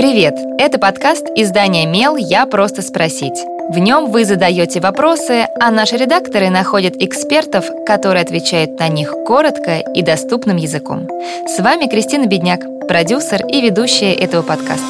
Привет! Это подкаст издания «Мел. Я просто спросить». В нем вы задаете вопросы, а наши редакторы находят экспертов, которые отвечают на них коротко и доступным языком. С вами Кристина Бедняк, продюсер и ведущая этого подкаста.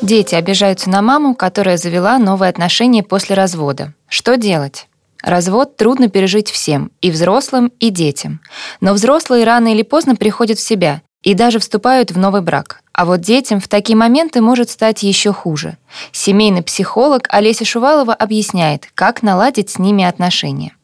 Дети обижаются на маму, которая завела новые отношения после развода. Что делать? Развод трудно пережить всем, и взрослым, и детям. Но взрослые рано или поздно приходят в себя и даже вступают в новый брак. А вот детям в такие моменты может стать еще хуже. Семейный психолог Олеся Шувалова объясняет, как наладить с ними отношения.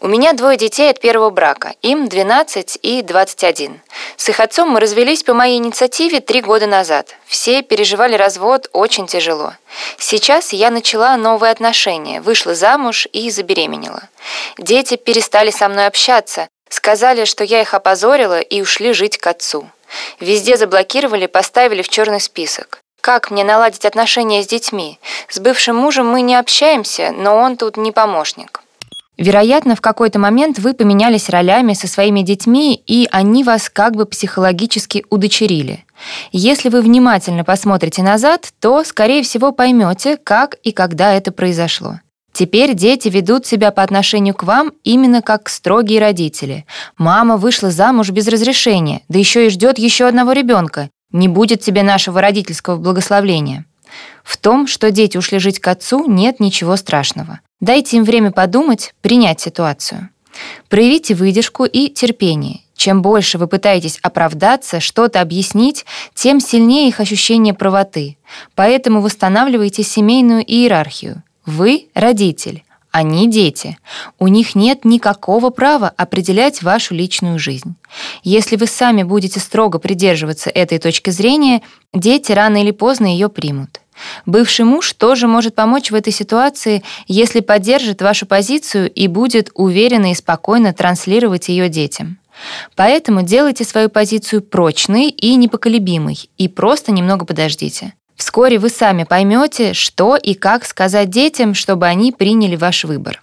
У меня двое детей от первого брака, им 12 и 21. С их отцом мы развелись по моей инициативе три года назад. Все переживали развод очень тяжело. Сейчас я начала новые отношения, вышла замуж и забеременела. Дети перестали со мной общаться, сказали, что я их опозорила и ушли жить к отцу. Везде заблокировали, поставили в черный список. Как мне наладить отношения с детьми? С бывшим мужем мы не общаемся, но он тут не помощник. Вероятно, в какой-то момент вы поменялись ролями со своими детьми, и они вас как бы психологически удочерили. Если вы внимательно посмотрите назад, то, скорее всего, поймете, как и когда это произошло. Теперь дети ведут себя по отношению к вам именно как строгие родители. Мама вышла замуж без разрешения, да еще и ждет еще одного ребенка. Не будет тебе нашего родительского благословления. В том, что дети ушли жить к отцу, нет ничего страшного. Дайте им время подумать, принять ситуацию. Проявите выдержку и терпение. Чем больше вы пытаетесь оправдаться, что-то объяснить, тем сильнее их ощущение правоты. Поэтому восстанавливайте семейную иерархию. Вы — родитель, они дети. У них нет никакого права определять вашу личную жизнь. Если вы сами будете строго придерживаться этой точки зрения, дети рано или поздно ее примут. Бывший муж тоже может помочь в этой ситуации, если поддержит вашу позицию и будет уверенно и спокойно транслировать ее детям. Поэтому делайте свою позицию прочной и непоколебимой, и просто немного подождите. Вскоре вы сами поймете, что и как сказать детям, чтобы они приняли ваш выбор.